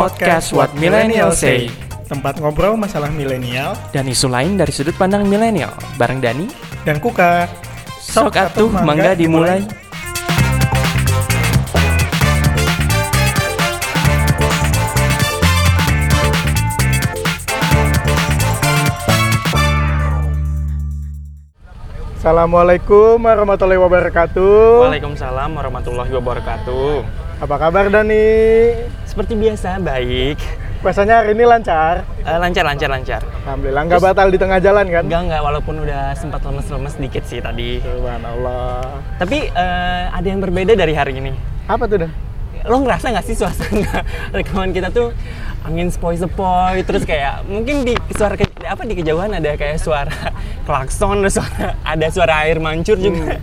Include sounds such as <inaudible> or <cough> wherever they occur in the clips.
Podcast What Millennial Say Tempat ngobrol masalah milenial dan isu lain dari sudut pandang milenial bareng Dani. dan Kuka. Sok atuh mangga dimulai. Assalamualaikum warahmatullahi wabarakatuh. Waalaikumsalam warahmatullahi wabarakatuh. Apa kabar Dani? Seperti biasa, baik. Puasanya hari ini lancar. Eh, lancar, lancar, lancar. Alhamdulillah nggak batal di tengah jalan kan? Enggak, enggak, walaupun udah sempat lemes-lemes dikit sih tadi. Subhanallah. Tapi eh, ada yang berbeda dari hari ini. Apa tuh Dan? Lo ngerasa nggak sih suasana <laughs> rekaman kita tuh angin sepoi-sepoi, terus kayak mungkin di suara ke, apa di kejauhan ada kayak suara klakson, ada suara ada suara air mancur juga.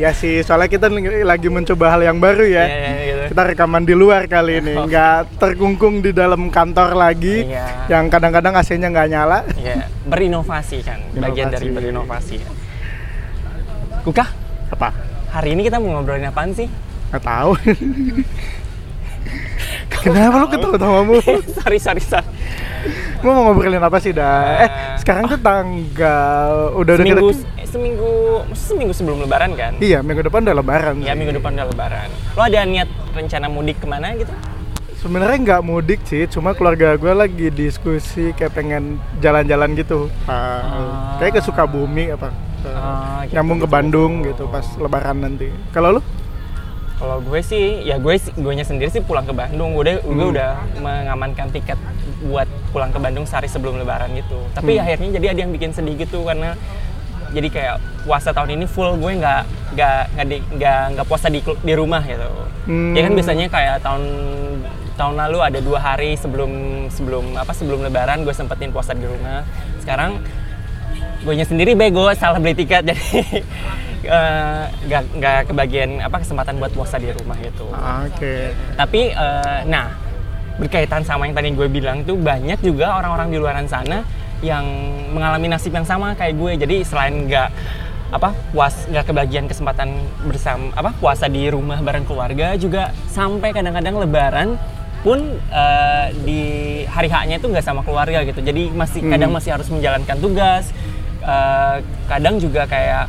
Ya sih, soalnya kita lagi mencoba hal yang baru ya. Iya, iya, gitu. Kita rekaman di luar kali ini, nggak terkungkung di dalam kantor lagi, Iya. yang kadang-kadang AC-nya nggak nyala. Ya, berinovasi kan, bagian dari Inovasi. berinovasi. Kuka, Apa? hari ini kita mau ngobrolin apaan sih? Nggak tahu. <laughs> Kenapa lu ketawa-tawa mulu? <laughs> sorry, sorry, sorry. Lu mau ngobrolin apa sih, dah? Eh, Eh. sekarang tuh tanggal udah udah Seminggu, kita- eh, seminggu, maksudnya seminggu sebelum lebaran kan? Iya, minggu depan udah lebaran. Ya, sih. minggu depan udah lebaran. Lo ada niat rencana mudik ke mana gitu? Sebenarnya nggak mudik sih, cuma keluarga gue lagi diskusi kayak pengen jalan-jalan gitu. Ah. Kayak ke Sukabumi apa? ke- Ah, gitu, nyambung ke gitu. Bandung gitu pas lebaran nanti. Kalau lu? Kalau gue sih, ya gue gue sendiri sih pulang ke Bandung. Gue udah, gue Hmm. udah mengamankan tiket buat pulang ke Bandung sehari sebelum Lebaran gitu. Tapi Hmm. akhirnya jadi ada yang bikin sedih gitu karena jadi kayak puasa tahun ini full gue nggak nggak nggak nggak nggak puasa di di rumah gitu. Hmm. Ya kan biasanya kayak tahun tahun lalu ada dua hari sebelum sebelum apa sebelum Lebaran gue sempetin puasa di rumah. Sekarang gue sendiri bego salah beli tiket <laughs> jadi eh, nggak nggak kebagian apa kesempatan buat puasa di rumah gitu. Oke. Tapi eh, nah berkaitan sama yang tadi gue bilang tuh banyak juga orang-orang di luaran sana yang mengalami nasib yang sama kayak gue. Jadi selain nggak apa puas nggak kebagian kesempatan bersama apa puasa di rumah bareng keluarga juga sampai kadang-kadang lebaran pun eh, di hari haknya itu nggak sama keluarga gitu jadi masih Hmm. kadang masih harus menjalankan tugas Eh, kadang juga kayak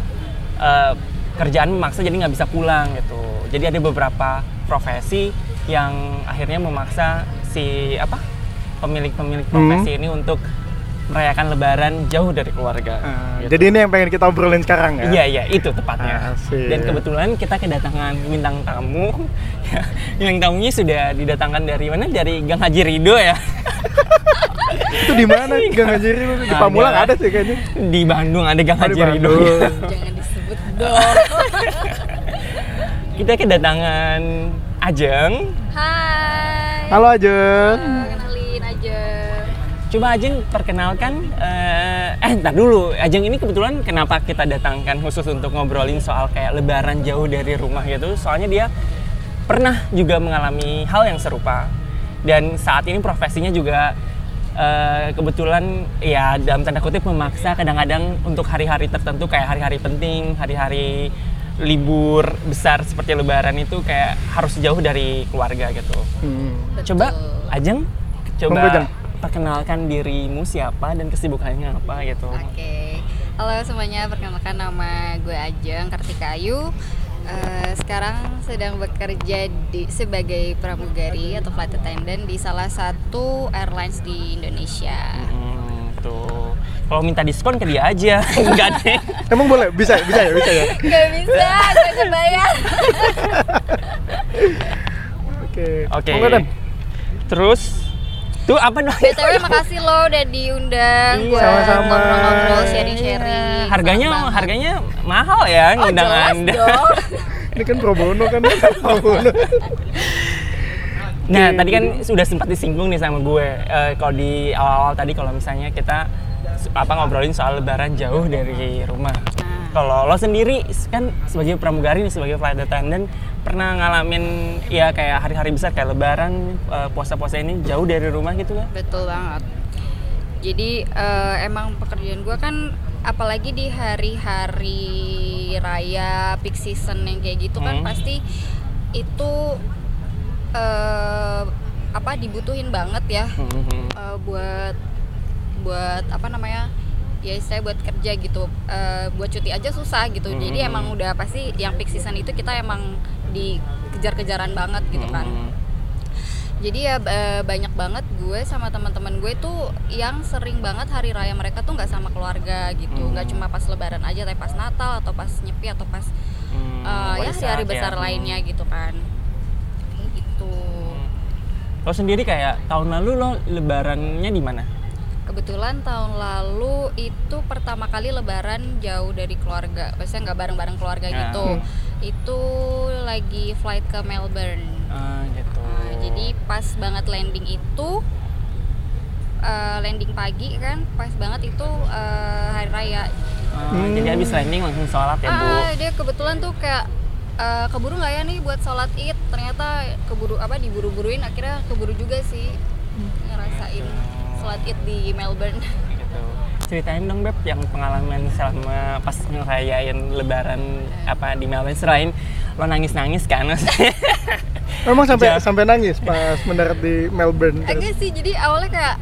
eh, kerjaan memaksa jadi nggak bisa pulang gitu jadi ada beberapa profesi yang akhirnya memaksa si apa pemilik-pemilik profesi ini untuk merayakan lebaran jauh dari keluarga Ah, gitu. Jadi ini yang pengen kita obrolin sekarang ya? Iya iya itu tepatnya. Asik. Dan kebetulan kita kedatangan bintang tamu. <laughs> bintang tamunya sudah didatangkan dari mana? Dari Gang Haji Rido ya. <laughs> Itu di mana? <laughs> Gang Anjir itu di. Pamulang ada sih kayaknya. Di Bandung ada Gang Oh, Haji Rido. Jangan dong. kita kedatangan Ajeng. Hai. Halo Ajeng. Eh, kenalin aja. Coba Ajeng perkenalkan eh eh entar dulu. Ajeng ini kebetulan kenapa kita datangkan khusus untuk ngobrolin soal kayak lebaran jauh dari rumah gitu. Soalnya dia pernah juga mengalami hal yang serupa. Dan saat ini profesinya juga eh, kebetulan ya dalam tanda kutip memaksa kadang-kadang untuk hari-hari tertentu kayak hari-hari penting, hari-hari libur besar seperti lebaran itu kayak harus jauh dari keluarga gitu. Hmm. Betul. Coba Ajeng, coba perkenalkan dirimu siapa dan kesibukannya apa gitu. Oke. Halo semuanya, perkenalkan nama gue Ajeng Kartika Ayu. Eh, sekarang sedang bekerja di sebagai pramugari atau flight attendant di salah satu airlines di Indonesia. Hmm, tuh. Kalau minta diskon ke dia aja, <laughs> enggak deh. Emang boleh? Bisa bisa ya? Bisa ya? Gak bisa, gak kebayang. <laughs> Oke. Oke. Dan. Terus tuh apa dong? BTW makasih lo udah diundang Iya, buat sama-sama. ngobrol-ngobrol, sharing-sharing. Harganya Senang banget. harganya mahal ya Oh, ngundang jelas Anda. dong. <laughs> Ini kan pro bono kan? Pro bono. Nah, tadi kan sudah sempat disinggung nih sama gue. Eh, kalau di awal-awal tadi kalau misalnya kita apa ngobrolin soal lebaran jauh dari rumah. Nah. Kalau lo sendiri kan sebagai pramugari nih sebagai flight attendant pernah ngalamin ya kayak hari-hari besar kayak lebaran, eh, puasa-puasa ini jauh dari rumah gitu kan? Betul banget. Jadi eh, emang pekerjaan gue kan apalagi di hari-hari raya peak season yang kayak gitu kan Hmm. pasti itu eh, apa dibutuhin banget ya Mhm. eh, buat buat apa namanya ya saya buat kerja gitu Eh, buat cuti aja susah gitu jadi Hmm. emang udah pasti yang peak season itu kita emang dikejar-kejaran banget gitu kan Mhm. jadi ya eh, banyak banget gue sama teman-teman gue tuh yang sering banget hari raya mereka tuh nggak sama keluarga gitu nggak Hmm. cuma pas lebaran aja tapi pas natal atau pas nyepi atau pas Hmm, eh, ya hari-hari ya. besar Hmm. lainnya gitu kan gitu Lo sendiri kayak tahun lalu lo lebarannya di mana? Kebetulan tahun lalu itu pertama kali lebaran jauh dari keluarga biasanya nggak bareng-bareng keluarga Ya. gitu itu lagi flight ke Melbourne Ah, gitu. Nah, jadi pas banget landing itu eh, landing pagi kan pas banget itu eh, hari raya Ah, Hmm. Jadi habis landing langsung sholat ya bu. ah dia kebetulan tuh kayak eh, keburu nggak ya nih buat sholat id ternyata keburu apa diburu-buruin akhirnya keburu juga sih ngerasain sholat id di Melbourne Gitu. Ceritain dong beb yang pengalaman selama pas ngerayain lebaran apa di Melbourne selain lo nangis-nangis kan maksudnya. <laughs> Memang sampai sampai nangis pas mendarat di Melbourne. agak sih jadi awalnya kayak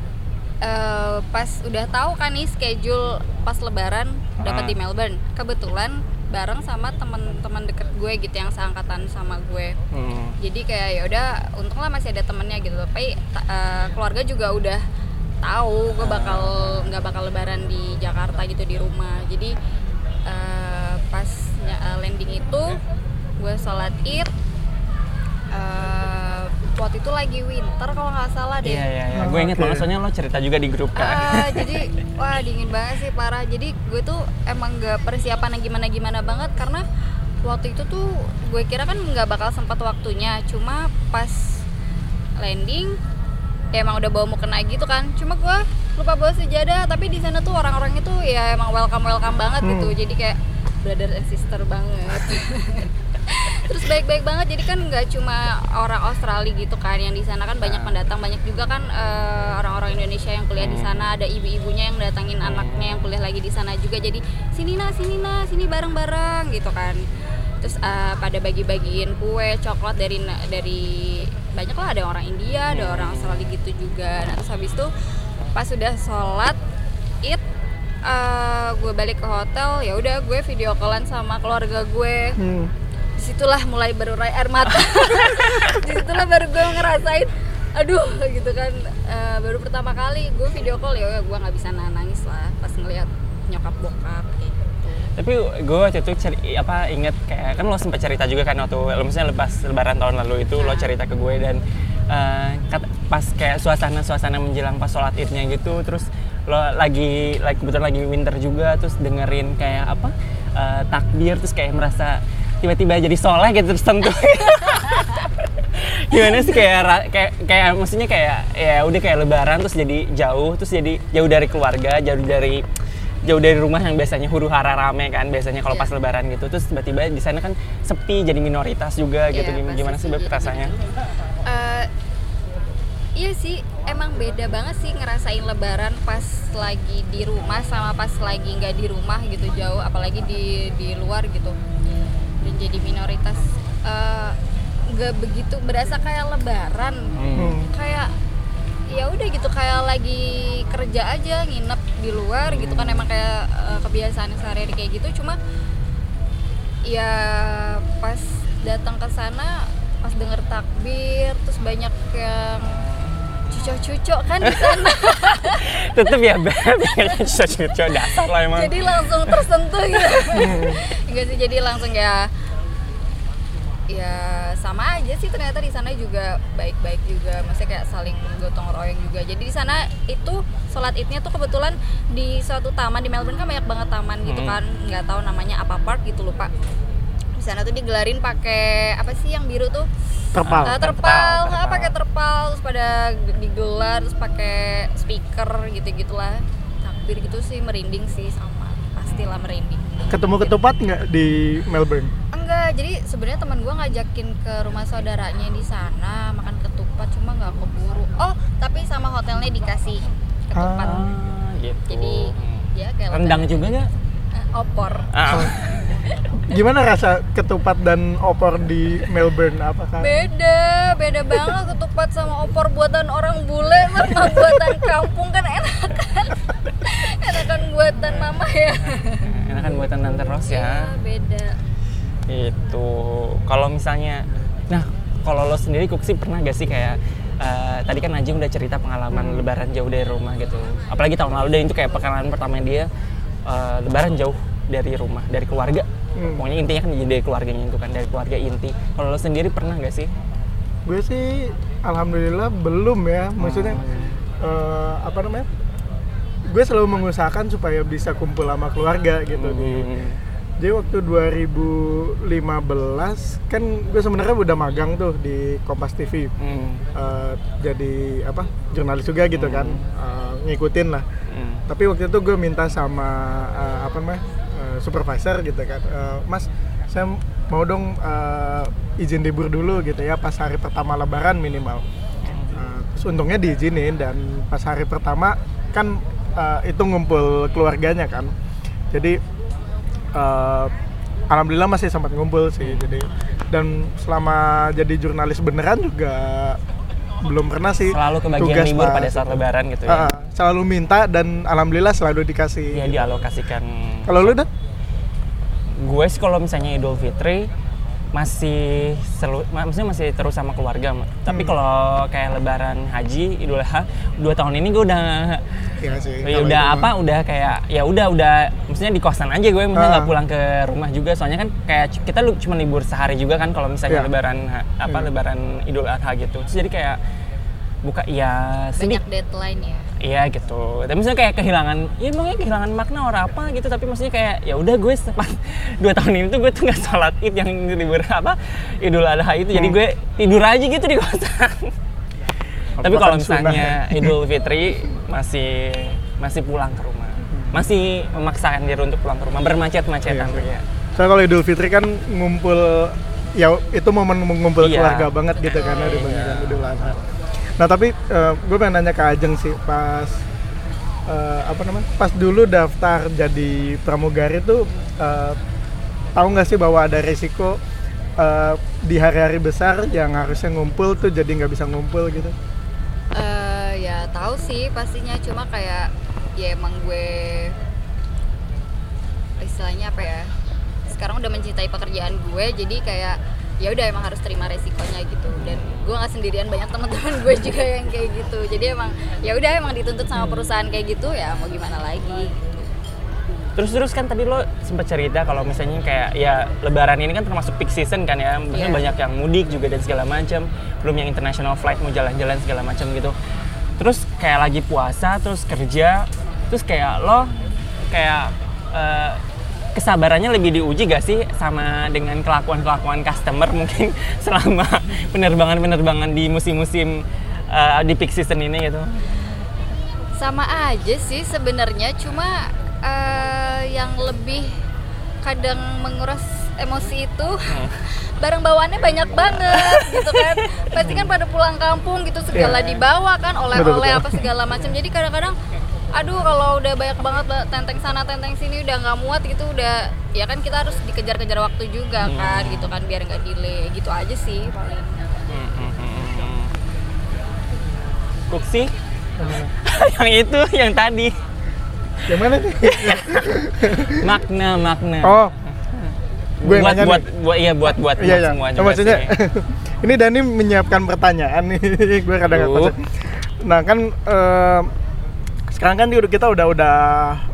eh, pas udah tahu kan nih schedule pas lebaran dapat Ah. di Melbourne kebetulan bareng sama teman-teman deket gue gitu yang seangkatan sama gue Hmm. jadi kayak ya udah untunglah masih ada temennya gitu tapi ta- eh, keluarga juga udah tahu gue bakal nggak bakal lebaran di Jakarta gitu di rumah jadi eh, pas eh, landing itu gue sholat id eh, waktu itu lagi winter kalau nggak salah deh Iya iya iya. Oh, Gue inget banget soalnya lo cerita juga di grup kan. Ah, <laughs> jadi wah dingin banget sih parah. Jadi gue tuh emang nggak persiapan yang gimana gimana banget karena waktu itu tuh gue kira kan nggak bakal sempat waktunya. Cuma pas landing ya emang udah bawa mukena gitu kan. Cuma gue lupa bawa sejadah. Tapi di sana tuh orang-orang itu ya emang welcome welcome banget gitu. Hmm. Jadi kayak brother and sister banget. <laughs> Terus baik-baik banget. Jadi kan nggak cuma orang Australia gitu kan yang di sana kan banyak Ah. pendatang, banyak juga kan eh, orang-orang Indonesia yang kuliah di Hmm. sana. Ada ibu-ibunya yang datangin anaknya yang kuliah lagi di sana juga. Jadi sini nak, sini nak, sini bareng-bareng gitu kan. Terus eh, pada bagi-bagiin kue, coklat dari dari banyak lah ada orang India, ada orang Australia gitu juga. Nah, terus habis itu pas sudah sholat id eh, gue balik ke hotel ya udah gue video callan sama keluarga gue Hmm. di situlah mulai berurai air mata <laughs> di situlah baru gue ngerasain aduh gitu kan Eh, baru pertama kali gue video call ya gue nggak bisa nangis lah pas ngeliat nyokap bokap kayak Tapi gue waktu itu ceri, apa inget kayak kan lo sempat cerita juga kan waktu lo misalnya lepas lebaran tahun lalu itu lo cerita ke gue dan eh, kat- pas kayak suasana-suasana menjelang pas sholat idnya gitu terus lo lagi lagi kebetulan lagi winter juga terus dengerin kayak apa eh, takbir terus kayak merasa tiba-tiba jadi soleh gitu terus tentu. <laughs> Gimana sih kayak kayak kayak maksudnya kayak ya udah kayak lebaran terus jadi jauh terus jadi jauh dari keluarga jauh dari jauh dari rumah yang biasanya huru hara rame kan biasanya kalau Iya. pas lebaran gitu terus tiba-tiba di sana kan sepi jadi minoritas juga gitu Iya, Gim- pasti gimana sih jadi rasanya Eh, iya sih emang beda banget sih ngerasain lebaran pas lagi di rumah sama pas lagi nggak di rumah gitu jauh apalagi di di luar gitu dan jadi minoritas Eh, nggak begitu berasa kayak lebaran. Hmm. kayak ya udah gitu kayak lagi kerja aja nginep di luar gitu kan emang kayak eh, kebiasaan sehari-hari kayak gitu. Cuma ya pas datang ke sana pas denger takbir terus banyak yang cucok-cucok kan di sana. <laughs> Tetep ya Beb. Cucu dasar lah emang. Jadi langsung tersentuh gitu. Enggak sih jadi langsung ya ya sama aja sih ternyata di sana juga baik-baik juga. Maksudnya kayak saling gotong royong juga. Jadi di sana itu sholat idnya tuh kebetulan di suatu taman di Melbourne kan banyak banget taman gitu Hmm. kan. Nggak tahu namanya apa park gitu lupa. Di sana tuh digelarin pakai apa sih yang biru tuh? Terpal. Ah, terpal, terpal, terpal. Ah, pakai terpal terus pada digelar terus pakai speaker gitu gitulah takbir gitu sih merinding sih sama. Pastilah merinding. Ketemu ketupat nggak di Melbourne? Enggak jadi sebenarnya teman gua ngajakin ke rumah saudaranya di sana makan ketupat cuma nggak keburu. Oh tapi sama hotelnya dikasih ketupat. Ah, gitu. Jadi ya kayak rendang juga nggak? Eh, opor. Ah. <laughs> Gimana rasa ketupat dan opor di Melbourne? Apakah beda beda banget ketupat sama opor buatan orang bule sama buatan kampung kan enakan. <laughs> Enakan buatan mama ya. Enak kan buatan Tante Ros ya. Iya, beda Itu kalau misalnya nah kalau lo sendiri Kuksi pernah gak sih kayak eh, tadi kan Najim udah cerita pengalaman lebaran jauh dari rumah gitu. Apalagi tahun lalu dan itu kayak pengalaman pertama dia eh, lebaran jauh dari rumah, dari keluarga. Hmm. Pokoknya intinya kan jadi dari keluarganya itu kan, dari keluarga inti. Kalau lo sendiri pernah gak sih? gue sih alhamdulillah belum ya maksudnya Hmm. eh, apa namanya gue selalu mengusahakan supaya bisa kumpul sama keluarga gitu di Hmm. Jadi waktu 2015 kan gue sebenarnya udah magang tuh di Kompas TV Hmm. Eh, jadi apa jurnalis juga gitu kan. Eh, ngikutin lah. Hmm. tapi waktu itu gue minta sama eh, apa namanya eh, supervisor gitu kan. Eh, mas saya mau dong eh, izin libur dulu gitu ya pas hari pertama lebaran minimal. Eh, terus untungnya diizinin dan pas hari pertama kan eh, itu ngumpul keluarganya kan. Jadi eh, alhamdulillah masih sempat ngumpul sih jadi dan selama jadi jurnalis beneran juga belum pernah sih Selalu kebagian tugas libur pada saat lebaran gitu ya. Ah, selalu minta dan alhamdulillah selalu dikasih Ya dialokasikan. kalau lu dan gue sih kalau misalnya Idul Fitri masih selu, ma- maksudnya masih terus sama keluarga tapi Hmm. kalau kayak Lebaran Haji Idul Adha dua tahun ini gue udah ya sih ya udah apa mah. udah kayak ya udah udah maksudnya di kosan aja gue maksudnya nggak Ah. pulang ke rumah juga soalnya kan kayak kita lu cuma libur sehari juga kan kalau misalnya Iya. Lebaran apa Hmm. Lebaran Idul Adha gitu Terus jadi kayak buka ya sedih banyak deadline ya Iya gitu. Tapi maksudnya kayak kehilangan, ya mungkin kehilangan makna orang apa gitu. Tapi maksudnya kayak ya udah gue sempat <laughs> dua tahun ini tuh gue tuh nggak sholat id yang libur apa Idul Adha itu. Jadi Hmm. gue tidur aja gitu di kosan. <laughs> Tapi kalau misalnya ya. <laughs> Idul Fitri masih masih pulang ke rumah, masih memaksakan diri untuk pulang ke rumah bermacet-macetan. Iya, ya. soalnya kalau Idul Fitri kan ngumpul ya itu momen mengumpul Iya. keluarga banget gitu karena dibandingkan Idul Adha nah tapi eh, gue pengen nanya ke Ajeng sih pas eh, apa namanya pas dulu daftar jadi pramugari tuh eh, tahu nggak sih bahwa ada resiko eh, di hari-hari besar yang harusnya ngumpul tuh jadi nggak bisa ngumpul gitu ya tahu sih pastinya cuma kayak ya emang gue istilahnya apa ya sekarang udah mencintai pekerjaan gue jadi kayak ya udah emang harus terima resikonya gitu dan gue nggak sendirian banyak teman-teman gue juga yang kayak gitu jadi emang ya udah emang dituntut sama perusahaan kayak gitu ya mau gimana lagi gitu. Terus terus kan tadi lo sempat cerita kalau misalnya kayak ya Lebaran ini kan termasuk peak season kan ya, maksudnya Iya. banyak yang mudik juga dan segala macam, belum yang international flight mau jalan-jalan segala macam gitu. Terus kayak lagi puasa, terus kerja, terus kayak lo kayak eh, kesabarannya lebih diuji gak sih sama dengan kelakuan-kelakuan customer <laughs> mungkin selama penerbangan-penerbangan di musim-musim eh, di peak season ini gitu. sama aja sih sebenarnya cuma eh, yang lebih kadang menguras emosi itu <laughs> barang bawaannya banyak banget gitu kan. Pasti kan pada pulang kampung gitu segala Iya. dibawa kan oleh-oleh apa segala macam. Jadi kadang-kadang aduh kalau udah banyak banget ba- tenteng sana tenteng sini udah nggak muat gitu udah ya kan kita harus dikejar-kejar waktu juga kan gitu kan biar nggak delay gitu aja sih paling. Kuksi? <laughs> Yang itu yang tadi. Yang mana nih? <laughs> Makna makna. Oh gue buat nanya buat buat iya buat buat iya buat iya. semua Oh, maksudnya sih. ini Dani menyiapkan pertanyaan nih. <laughs> Gue kadang nggak Uh. nah kan eh, sekarang kan kita udah udah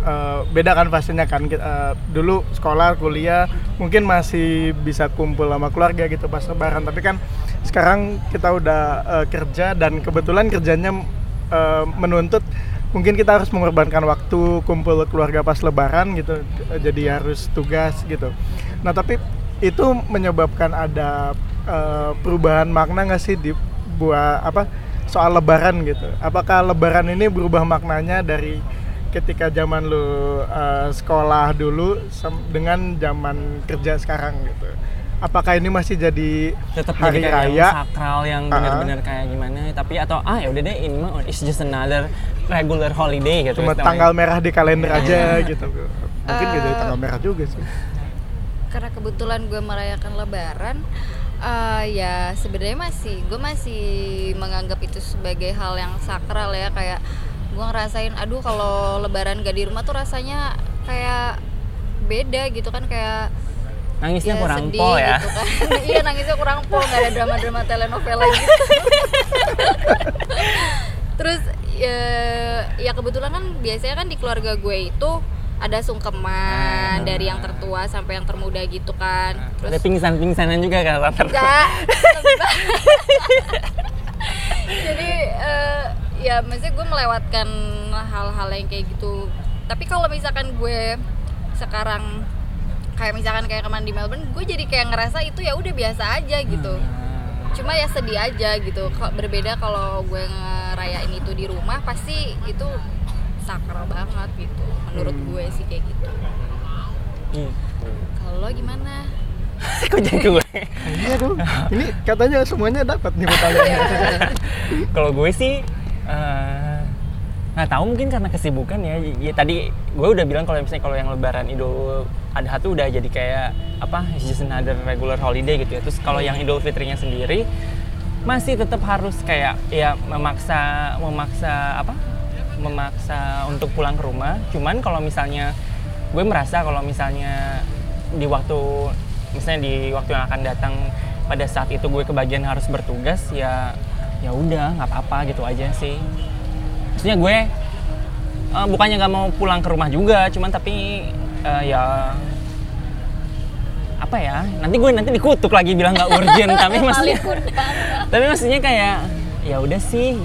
eh, beda kan fasenya kan. Eh, dulu sekolah kuliah mungkin masih bisa kumpul sama keluarga gitu pas lebaran. Tapi kan sekarang kita udah eh, kerja dan kebetulan kerjanya eh, menuntut mungkin kita harus mengorbankan waktu kumpul keluarga pas lebaran gitu. Jadi harus tugas gitu nah tapi itu menyebabkan ada eh, perubahan makna nggak sih di buat apa soal lebaran gitu? Apakah lebaran ini berubah maknanya dari ketika zaman lu eh, sekolah dulu dengan zaman kerja sekarang gitu? Apakah ini masih jadi tetap hari jadi raya? yang sakral yang benar-benar kayak gimana tapi atau ah ya udah deh ini mah it's just another regular holiday gitu. Cuma tanggal merah di kalender Iya. aja gitu. Mungkin Eh, jadi tanggal merah juga sih karena kebetulan gue merayakan Lebaran, uh, ya sebenarnya masih gue masih menganggap itu sebagai hal yang sakral ya kayak gue ngerasain, aduh kalau Lebaran gak di rumah tuh rasanya kayak beda gitu kan kayak nangisnya ya, kurang sedih po ya gitu kan. <laughs> iya nangisnya kurang po nggak ada drama-drama telenovela gitu <laughs> terus ya, ya kebetulan kan biasanya kan di keluarga gue itu ada sungkeman dari yang tertua sampai yang termuda gitu kan. Ada terus pingsan-pingsanan juga kan enggak. <laughs> <laughs> Jadi eh, ya maksudnya gue melewatkan hal-hal yang kayak gitu. Tapi kalau misalkan gue sekarang kayak misalkan kayak kemarin di Melbourne gue jadi kayak ngerasa itu ya udah biasa aja gitu. Cuma ya sedih aja gitu. Berbeda kalau gue ngerayain itu di rumah pasti itu sakral banget gitu. Menurut gue sih kayak gitu. Gitu. kalau gimana? <laughs> Kok jadi gue? Iya dong ini katanya semuanya dapat nih pertanyaannya kalau gue sih eh, nggak tahu mungkin karena kesibukan ya. ya tadi gue udah bilang kalau misalnya kalau yang lebaran idul adha tuh udah jadi kayak apa just another regular holiday gitu ya. Terus kalau yang idul fitrinya sendiri masih tetap harus kayak ya memaksa memaksa apa memaksa untuk pulang ke rumah. Cuman kalau misalnya gue merasa kalau misalnya di waktu misalnya di waktu yang akan datang pada saat itu gue kebagian harus bertugas ya ya udah nggak apa-apa gitu aja sih. Maksudnya gue eh, bukannya nggak mau pulang ke rumah juga cuman tapi eh, ya apa ya nanti gue nanti dikutuk lagi bilang nggak urgent tapi <laughs> maksudnya tapi maksudnya kayak ya udah sih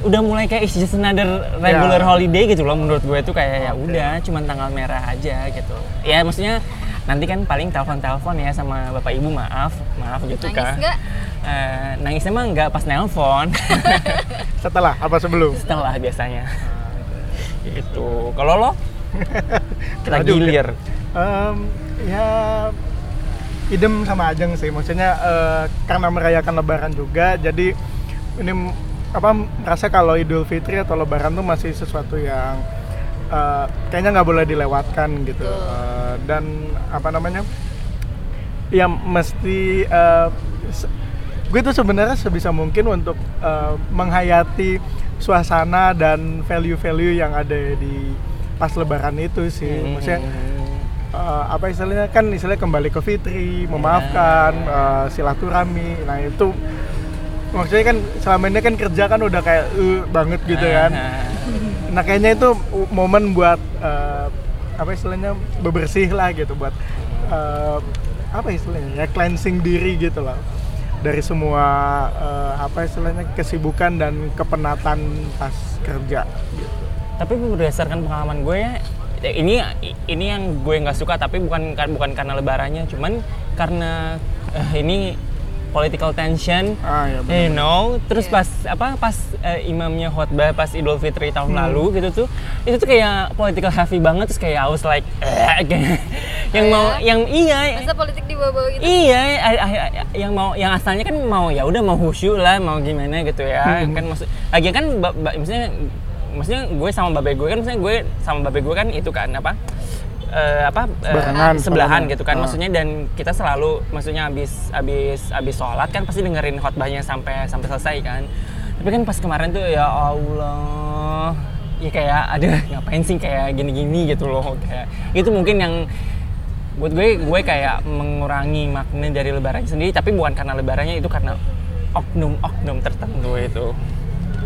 udah mulai kayak it's just another regular Ya. holiday gitu loh menurut gue tuh kayak ya udah cuman tanggal merah aja gitu. Ya maksudnya nanti kan paling telepon-telepon ya sama bapak ibu maaf maaf gitu Nangis kan. nggak? Eh, nangisnya emang nggak pas nelpon. <laughs> Setelah apa sebelum? Setelah biasanya. Itu kalau lo? <laughs> Kita Aduh, gilir Em, ya idem sama Ajeng sih. Maksudnya eh, karena merayakan lebaran juga jadi ini apa merasa kalau Idul Fitri atau lebaran tuh masih sesuatu yang eh, kayaknya nggak boleh dilewatkan gitu. Eh, dan apa namanya ya mesti se- gue tuh sebenarnya sebisa mungkin untuk eh, menghayati suasana dan value-value yang ada di pas lebaran itu sih Hmm. maksudnya eh, apa istilahnya kan istilahnya kembali ke fitri memaafkan eh, silaturahmi nah itu maksudnya kan selama ini kan kerja kan udah kayak "Eh," banget gitu kan. Nah kayaknya itu momen buat eh, apa istilahnya bebersih lah gitu buat eh, apa istilahnya ya cleansing diri gitu loh. Dari semua eh, apa istilahnya kesibukan dan kepenatan pas kerja gitu. tapi berdasarkan pengalaman gue ya ini ini yang gue nggak suka tapi bukan bukan karena lebarannya cuman karena eh, ini political tension ah ya you know terus Iya. pas apa pas eh, imamnya khotbah pas Idul Fitri tahun Hmm. lalu gitu tuh itu tuh kayak political heavy banget terus kayak I was like eh, kayak <laughs> yang Oh, mau ya? yang iya masa politik dibawa-bawa gitu Iya, yang mau yang asalnya kan mau ya udah mau khusyuk lah, mau gimana gitu ya. Hmm. Kan maksud lagi kan ba, ba- maksudnya maksudnya gue sama babe gue kan maksudnya gue sama babe gue kan itu kan apa? Eh, apa Seberangan, sebelahan gitu kan. Ah. maksudnya dan kita selalu maksudnya habis habis habis sholat kan pasti dengerin khotbahnya sampai sampai selesai kan. Tapi kan pas kemarin tuh ya Allah. Ya kayak ada <laughs> ngapain sih kayak gini-gini gitu loh kayak. Itu mungkin yang buat gue gue kayak mengurangi makna dari lebaran sendiri tapi bukan karena lebarannya itu karena oknum-oknum tertentu itu.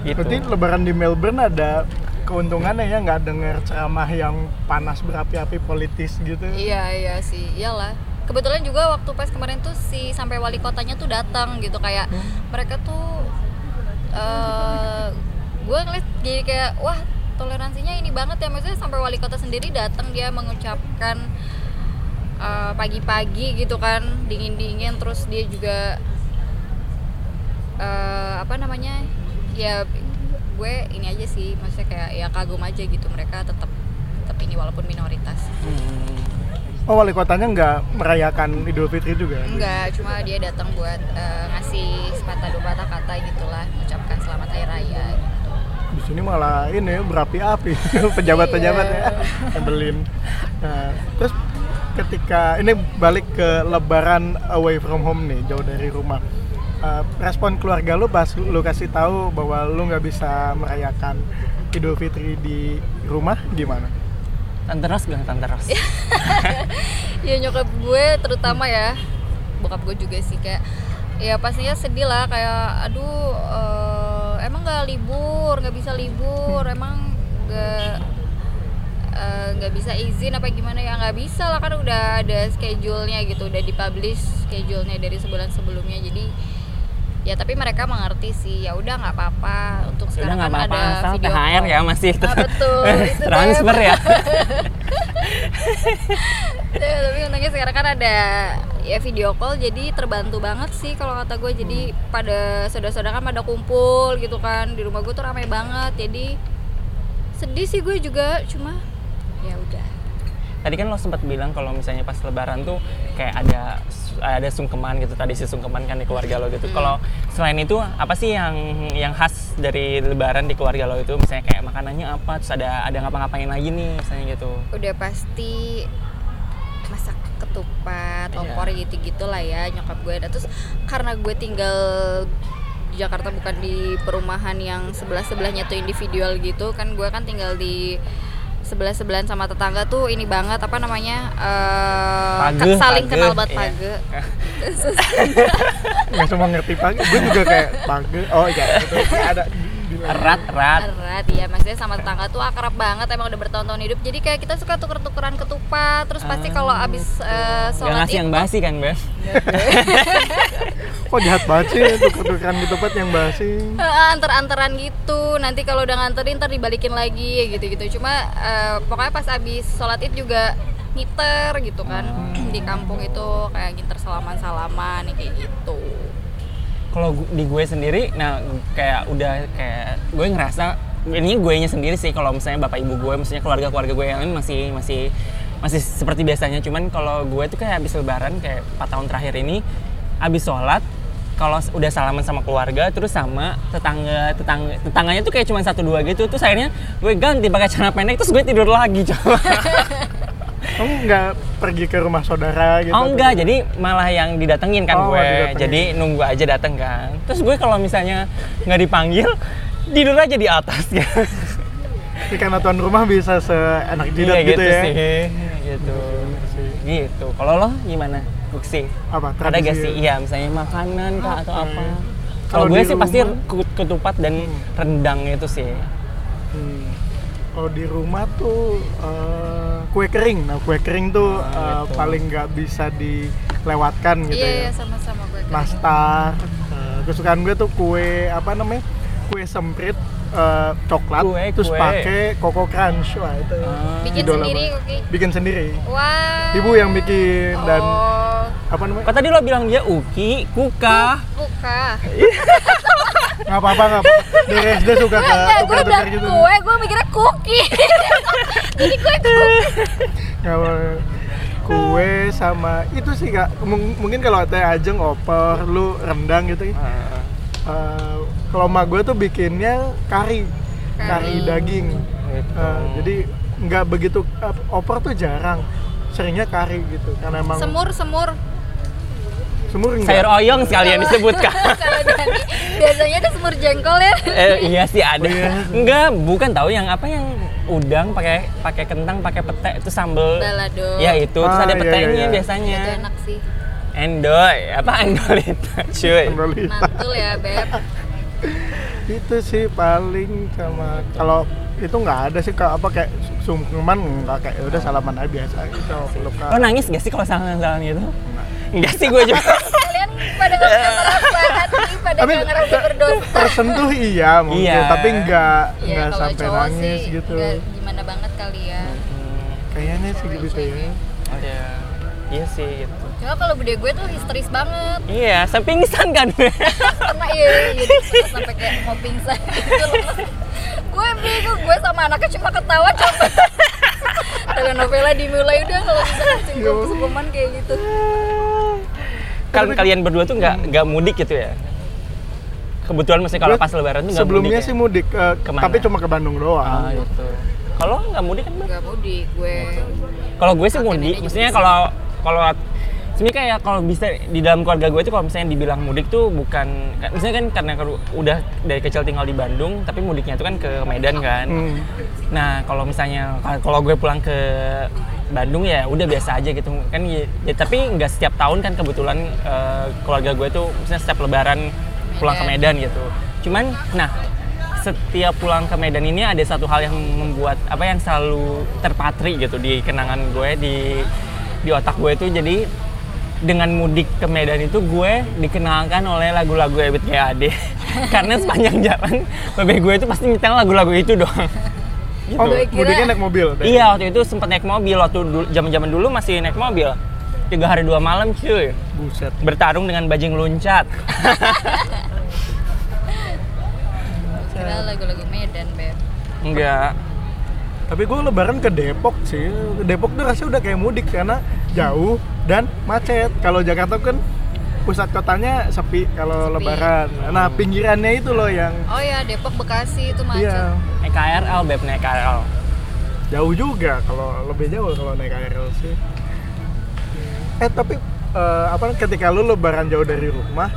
Gitu. Berarti lebaran di Melbourne ada keuntungannya ya nggak dengar ceramah yang panas berapi-api politis gitu. Iya iya sih, iyalah. Kebetulan juga waktu pas kemarin tuh si sampai wali kotanya tuh datang gitu kayak mereka tuh eh gue ngeliat jadi kayak wah toleransinya ini banget ya maksudnya sampai wali kota sendiri datang dia mengucapkan eh, pagi-pagi gitu kan dingin-dingin terus dia juga eh, apa namanya ya gue ini aja sih maksudnya kayak ya kagum aja gitu mereka tetap tetap ini walaupun minoritas Hmm. Oh wali kotanya nggak merayakan Idul Fitri juga? Enggak, cuma dia datang buat eh, ngasih sepatah dua patah kata gitulah, mengucapkan selamat hari raya gitu. Di sini malah ini berapi-api <laughs> pejabat-pejabat ya, nyebelin. Nah, terus ketika ini balik ke lebaran away from home nih jauh dari rumah Eh, respon keluarga lu pas lu kasih tahu bahwa lu nggak bisa merayakan Idul Fitri di rumah gimana? Tante Ros gak Tante Ros? <laughs> ya nyokap gue terutama ya bokap gue juga sih kayak ya pastinya sedih lah kayak aduh eh, emang nggak libur nggak bisa libur emang nggak eh, nggak bisa izin apa gimana ya nggak bisa lah kan udah ada schedule-nya gitu udah dipublish schedule-nya dari sebulan sebelumnya jadi ya tapi mereka mengerti sih ya udah nggak apa-apa untuk Udah sekarang nggak kan apa-apa, ada asal video THR call. ya masih Ah, betul <laughs> itu transfer ya. <laughs> Ya, tapi untungnya sekarang kan ada ya video call jadi terbantu banget sih kalau kata gue. Jadi pada saudara-saudara kan pada kumpul gitu kan di rumah gue tuh ramai banget. Jadi sedih sih gue juga cuma ya udah Tadi kan lo sempat bilang kalau misalnya pas lebaran tuh kayak ada ada sungkeman gitu tadi si sungkeman kan di keluarga lo gitu. Hmm. Kalau selain itu apa sih yang yang khas dari lebaran di keluarga lo itu misalnya kayak makanannya apa terus ada ada ngapa-ngapain lagi nih misalnya gitu. udah pasti masak ketupat Iya. opor gitu-gitu lah ya nyokap gue dan terus karena gue tinggal di Jakarta bukan di perumahan yang sebelah sebelahnya tuh individual gitu kan gue kan tinggal di sebelah sebelahan sama tetangga tuh ini banget apa namanya eh, Page, saling page, kenal banget iya. page <laughs> Nggak semua ngerti pagi, gue juga kayak pagi. Oh iya, ada. Di- Erat erat. erat ya maksudnya sama tetangga tuh akrab banget emang udah bertahun-tahun hidup. Jadi kayak kita suka tuker-tukeran ketupat terus pasti Ah, kalau abis eh, Gak sholat ngasih yang basi kan, Beb? <laughs> Kok jahat banget sih tuker-tukeran di tempat yang basi. Heeh, anter-anteran gitu. Nanti kalau udah nganterin ntar dibalikin lagi gitu-gitu. Cuma eh, pokoknya pas abis sholat id juga ngiter gitu kan. Di kampung itu kayak ngiter salaman-salaman ya kayak gitu Kalau di gue sendiri, nah kayak udah kayak gue ngerasa ini gue nya sendiri sih kalau misalnya bapak ibu gue, maksudnya keluarga-keluarga gue yang lain masih masih masih seperti biasanya. Cuman kalau gue tuh kayak habis lebaran kayak 4 tahun terakhir ini habis sholat kalau udah salaman sama keluarga terus sama tetangga tetangga tetangganya tuh kayak cuma satu dua gitu terus akhirnya gue ganti pakai celana pendek terus gue tidur lagi coba <laughs> Kamu nggak pergi ke rumah saudara gitu? Oh enggak, jadi malah yang didatengin kan Oh, gue. didatengin. Jadi nunggu aja dateng kan. Terus gue kalau misalnya nggak dipanggil, tidur aja di atas gitu. Tapi karena tuan rumah bisa seenak jidat Iya, gitu, ya. sih. Gitu. sih. Gitu. Kalau lo gimana? Buksi. Apa? Ada gak tradisi sih? ya? Iya, misalnya makanan kah atau Oke. apa? Kalau gue sih pasti rumah- ke- ketupat dan rendang itu sih. Hmm. Kalau di rumah tuh eh, kue kering. Nah, kue kering tuh Ah, eh, gitu. paling nggak bisa dilewatkan gitu iya ya. iya sama-sama gue kayak Nastar. eh, kesukaan gue tuh kue apa namanya? Kue semprit eh, coklat Kue, terus kue. pakai koko crunch. Wah, itu Ah. Bikin idola sendiri, oke. Bikin sendiri. wah Ibu yang bikin dan oh apa namanya? Kok tadi lo bilang dia uki, kuka. buka <laughs> <laughs> nggak apa-apa nggak apa dari SD suka ke enggak gue udah gitu. kue gue mikirnya cookie. <laughs> Jadi cookie. Apa- kue sama itu sih kak. Mung- mungkin kalau teh ajeng oper lu rendang gitu. Ah. Eh, kalau mak gue tuh bikinnya kari. Kari, Kari. daging. Gitu. Eh, jadi nggak begitu eh, oper tuh jarang. Seringnya kari gitu karena emang semur semur semur enggak Sayur oyong sekalian disebutkan. <laughs> kalau Dani biasanya ada semur jengkol ya eh, iya sih ada. Oh, iya. Enggak, bukan tahu yang apa yang udang pakai pakai kentang, pakai pete itu sambel. balado Ya itu, terus Ah, ada iya, petenya iya, iya. biasanya. itu enak sih Endoy, apa endolita, cuy. Endolita. mantul ya beb itu sih paling sama kalau itu nggak ada sih kalau apa kayak sungkeman nggak kayak ya udah salaman aja biasa gitu luka Lo nangis gak sih kalau salah-salah gitu? Enggak sih gue juga. <laughs> kalian pada nggak ngerasa <laughs> hati pada tapi nggak ngerasa berdosa? tersentuh iya mungkin Iya. tapi nggak ya nggak sampai cowok nangis sih gitu. gimana banget kali ya. Kayaknya sih gitu ya. Iya. Iya sih gitu. cuma kalau bude gue tuh histeris banget. Iya, saya pingsan kan. <laughs> karena iya iya iya, sampai kayak mau pingsan gitu gue bingung gue sama anaknya cuma ketawa coba. Telenovela dimulai udah kalau bisa singgung sungkeman kayak gitu kan kalian berdua tuh nggak nggak mudik gitu ya? Kebetulan masih kalau pas lebaran tuh nggak sebelumnya mudik sih ya? mudik eh, Ke mana? tapi cuma ke Bandung doang Ah, gitu. Kalau nggak mudik kan, Bang? gak mudik gue Kalau gue sih mudik, maksudnya juga kalau kalau sebenarnya kayak kalau bisa di dalam keluarga gue itu kalau misalnya dibilang mudik tuh bukan misalnya kan karena udah dari kecil tinggal di Bandung tapi mudiknya itu kan ke Medan kan. Hmm. Nah, kalau misalnya kalau gue pulang ke Bandung ya udah biasa aja gitu. Kan ya, ya, tapi nggak setiap tahun kan kebetulan eh, keluarga gue tuh misalnya setiap lebaran pulang ke Medan. Gitu. Cuman nah setiap pulang ke Medan ini ada satu hal yang membuat apa yang selalu terpatri gitu di kenangan gue di di otak gue itu jadi dengan mudik ke Medan itu gue dikenalkan oleh lagu-lagu Ebit GAD <laughs> karena sepanjang jalan bebek gue itu pasti nyetel lagu-lagu itu doang gitu. Oh, kira- mudiknya naik mobil. dari- Iya waktu itu sempat naik mobil waktu dulu- zaman-zaman dulu masih naik mobil tiga hari dua malam cuy Buset. bertarung dengan bajing luncat <laughs> Kira lagu-lagu Medan, Beb. enggak Tapi gue lebaran ke Depok sih. Depok tuh rasanya udah kayak mudik karena jauh dan macet. Kalau Jakarta kan pusat kotanya sepi kalau Sepi. lebaran. Nah, pinggirannya itu loh yang Oh ya, Depok Bekasi itu macet. iya naik KRL beb naik KRL jauh juga kalau lebih jauh kalau naik KRL sih. Eh tapi eh, apa ketika lu lebaran jauh dari rumah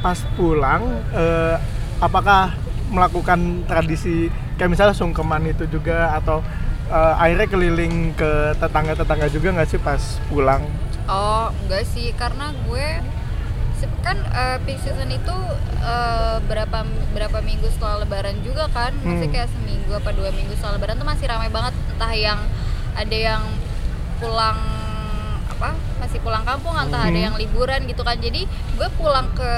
pas pulang eh, apakah melakukan tradisi kayak misalnya sungkeman itu juga atau eh, akhirnya keliling ke tetangga-tetangga juga nggak sih pas pulang? Oh, enggak sih, karena gue kan eh, peak season itu eh, berapa berapa minggu setelah lebaran juga kan? Masih Hmm. kayak seminggu apa dua minggu setelah lebaran tuh masih ramai banget. Entah yang ada yang pulang apa masih pulang kampung entah ada Hmm. yang liburan gitu kan. Jadi gue pulang ke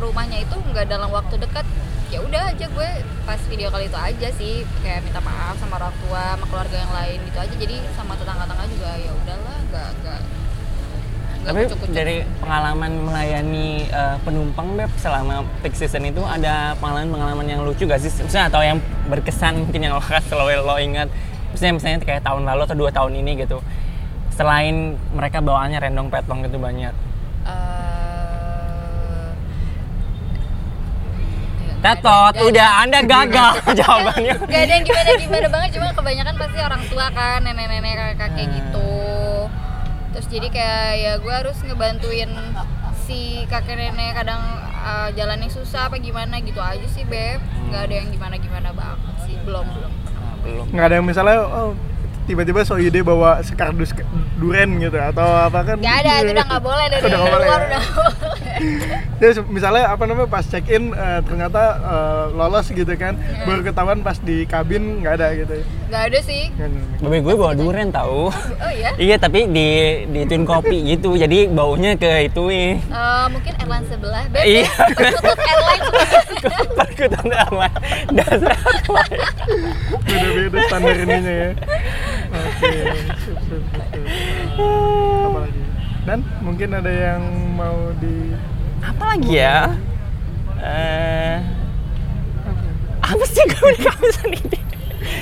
rumahnya itu nggak dalam waktu dekat. Ya udah aja gue pas video kali itu aja sih. Kayak minta maaf sama orang tua sama keluarga yang lain gitu aja. Jadi sama tetangga-tetangga juga ya udahlah nggak nggak tapi kucuk-kucuk. dari pengalaman melayani eh, penumpang beb selama peak season itu ada pengalaman-pengalaman yang lucu gak sih? Misalnya atau yang berkesan mungkin yang lo selalu lo ingat? Misalnya misalnya kayak tahun lalu atau dua tahun ini gitu. Selain mereka bawaannya rendong petlong gitu banyak. Eh, Tetot, ada- udah anda gagal <laughs> jawabannya. Gak ada yang gimana gimana? Banget cuma kebanyakan pasti orang tua kan nenek-nenek kakek kakek gitu terus jadi kayak ya gue harus ngebantuin si kakek nenek kadang uh, jalannya susah apa gimana gitu aja sih beb nggak ada yang gimana gimana banget sih belum belum belum. Nggak ada yang misalnya oh, tiba-tiba so ide bawa sekardus duren gitu atau apa kan? nggak ada itu udah nggak boleh dari <laughs> Udah nggak boleh luar ya? udah Jadi misalnya apa namanya pas check in ternyata eh, lolos gitu kan, baru ketahuan pas di kabin nggak ada gitu. nggak ada sih Bebek gue bawa duren tahu. oh iya Iya tapi di dituin kopi gitu jadi baunya ke itu. Eh, mungkin airline sebelah beb Iya. perkutut airline Perkutan <laughs> airline dasar Beda-beda standar ininya ya. Oke. sip, sip, sip, sip. Apa lagi? Dan mungkin ada yang mau di apa lagi ya? Eh apa sih gue kehabisan ini?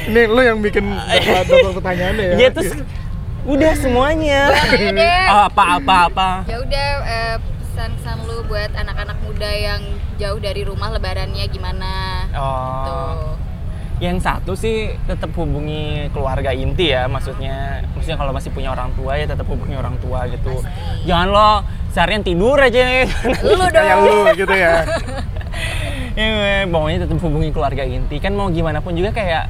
ini lo yang bikin daftar pertanyaannya ya? Iya terus udah semuanya. Deh. Oh, apa apa apa. ya udah eh, pesan-pesan lu buat anak-anak muda yang jauh dari rumah lebarannya gimana Oh. tuh Yang satu sih tetap hubungi keluarga inti ya, maksudnya maksudnya kalau masih punya orang tua ya tetap hubungi orang tua gitu. Pasti. Jangan lo seharian tidur aja. lu <laughs> dong Kayak lu gitu ya. <laughs> ya, pokoknya tetap hubungi keluarga inti. Kan mau gimana pun juga kayak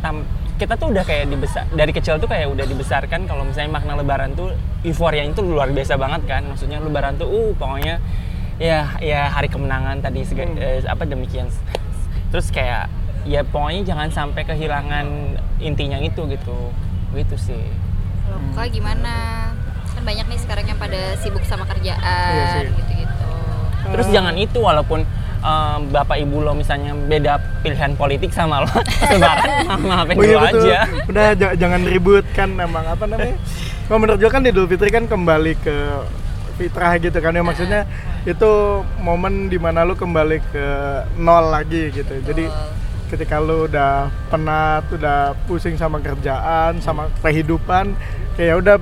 tam- kita tuh udah kayak dibesar dari kecil tuh kayak udah dibesarkan kalau misalnya makna lebaran tuh euforia itu luar biasa banget kan. Maksudnya lebaran tuh uh pokoknya ya ya hari kemenangan tadi Hmm. eh, apa demikian. Terus kayak ya pokoknya jangan sampai kehilangan intinya itu gitu. Gitu sih. kalau kak gimana kan banyak nih sekarang yang pada sibuk sama Iya kerjaan sih. gitu-gitu Terus jangan itu walaupun em, bapak ibu lo misalnya beda pilihan politik sama lo lebaran ma- maafin iya dulu aja. Udah j- jangan ribut kan emang apa namanya? Kalau menurut gue kan Idul Fitri kan kembali ke fitrah gitu kan ya maksudnya itu momen di mana lu kembali ke nol lagi gitu. Jadi ketika lu udah penat, udah pusing sama kerjaan, sama kehidupan, kayak udah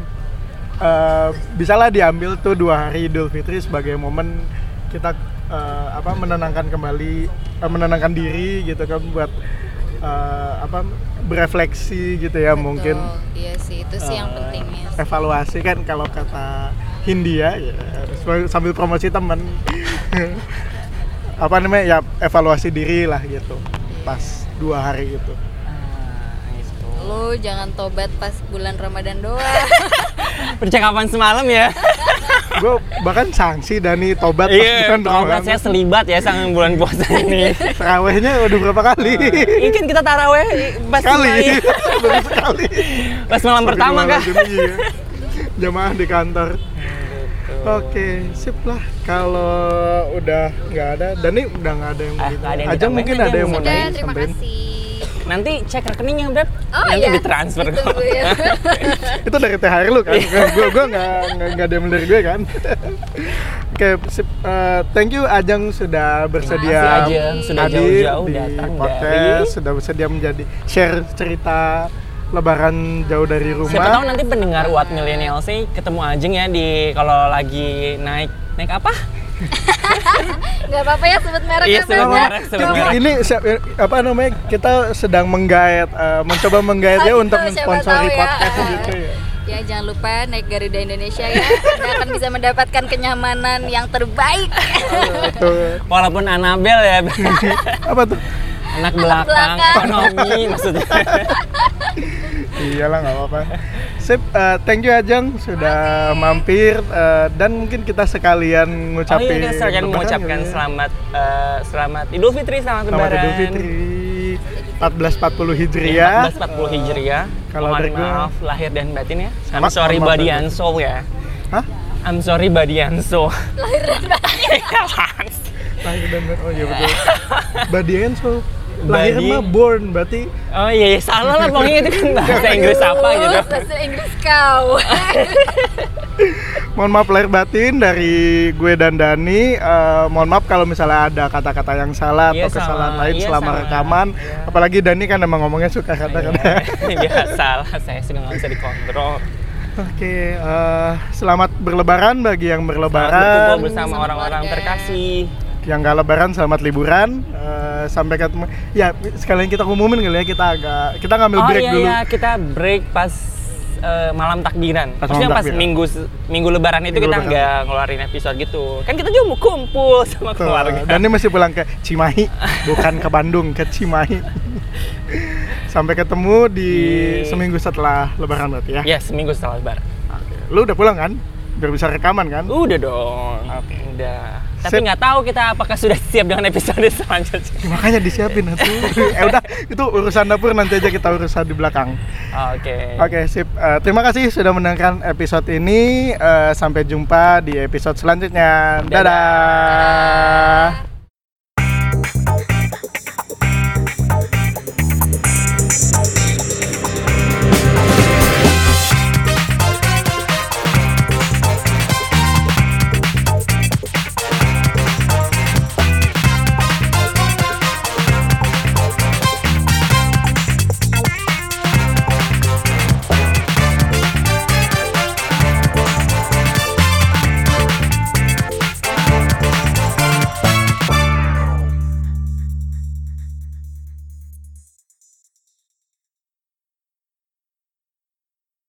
eh, bisalah diambil tuh dua hari Idul Fitri sebagai momen kita eh, apa menenangkan kembali, eh, menenangkan diri gitu kan buat eh, apa berefleksi gitu ya Betul. mungkin Iya sih, itu sih yang Eh, pentingnya. evaluasi kan kalau kata Hindia ya sambil promosi temen <laughs> apa namanya ya evaluasi diri lah gitu pas dua hari itu Ah, gitu. Lu jangan tobat pas bulan Ramadan doang. <laughs> Percakapan semalam ya. gue bahkan sanksi Dani tobat pas Iya, bulan Ramadan. saya selibat ya sama bulan puasa ini. <laughs> Terawihnya udah berapa kali Ini kan kita taraweh pas sekali <laughs> sekali pas malam pertama kah? Iya. jamaah di kantor oke sip lah kalau udah nggak ada Dani udah nggak ada yang mau Ah, ada yang mungkin ada yang mau nanya terima sampein kasih. Nanti cek rekeningnya, Beb. Oh Nanti iya. ditransfer kok. Ditunggu ya. <laughs> itu dari THR lu kan gue gue nggak nggak nggak ada yang dari gue kan <laughs> oke sip Eh, thank you Ajeng sudah bersedia Ajeng. Sudah hadir jauh-jauh di datang podcast dari- sudah bersedia menjadi share cerita lebaran jauh dari rumah Siapa tahu nanti pendengar What Millennial sih ketemu Ajeng ya di kalau lagi naik naik apa? <laughs> Gak apa-apa ya sebut merek Iya, ya, sebut ya? merek, sebut Ini- merek. ini siap- apa namanya kita sedang menggait eh, mencoba menggait dia Oh, untuk mensponsori ya. podcast gitu ya <laughs> Ya jangan lupa naik Garuda Indonesia ya. Anda akan bisa mendapatkan kenyamanan yang terbaik. Tuh. Walaupun Anabel ya, <laughs> apa tuh anak belakang, belakang. ekonomi maksudnya. Iyalah nggak apa-apa sip eh, thank you Ajeng sudah mampir eh, dan mungkin kita sekalian Oh ngucapin iya, kita sekalian lebaran mengucapkan ya. selamat eh, selamat Idul Fitri, selamat, selamat Lebaran. Idul Fitri 1440 Hijriah 1440 Hijriah. Kalau Mohon dari gue- maaf lahir dan batin ya. I'm Sama- sorry body batin. and soul ya. Hah? I'm sorry body and soul. Lahir dan batin. <laughs> lahir dan oh iya betul <laughs> Badian so lahir mah born berarti Oh iya, iya salah lah pokoknya itu kan bahasa <laughs> Inggris apa gitu. Uh, Bahasa Inggris kau. <laughs> Mohon maaf lahir batin dari gue dan Dani. Eh, mohon maaf kalau misalnya ada kata-kata yang salah Iya, atau kesalahan sama. lain Iya, selama sama. rekaman. Iya. Apalagi Dani kan emang ngomongnya suka kata-kata. Iya, Biasa lah, saya sudah nggak bisa dikontrol. Oke, eh, selamat berlebaran bagi yang Selamat berlebaran. berkumpul bersama Sama orang-orang terkasih. Yang nggak lebaran selamat liburan. Eh, sampai ketemu. Ya sekalian kita umumin kali ya kita agak kita ngambil oh break iya, dulu. iya, kita break pas eh, malam takbiran. Pas Maksudnya malam pas takbiran. minggu minggu lebaran itu Minggu kita lebaran. nggak ngeluarin episode gitu. Kan kita juga mau kumpul <laughs> sama Tuh, keluarga. Dani masih pulang ke Cimahi, <laughs> bukan ke Bandung, ke Cimahi. Sampai ketemu di Di- seminggu setelah Lebaran berarti ya. Ya, seminggu setelah lebaran. Oke. Lu udah pulang kan? Biar bisa rekaman kan? Udah dong. Oke. Udah. Tapi nggak tahu kita apakah sudah siap dengan episode selanjutnya. <laughs> Makanya disiapin atuh. <laughs> eh udah, itu urusan dapur nanti aja kita urusan di belakang. Oke. Oke, sip. Eh, terima kasih sudah mendengarkan episode ini. Eh, sampai jumpa di episode selanjutnya. Dadah. Dadah.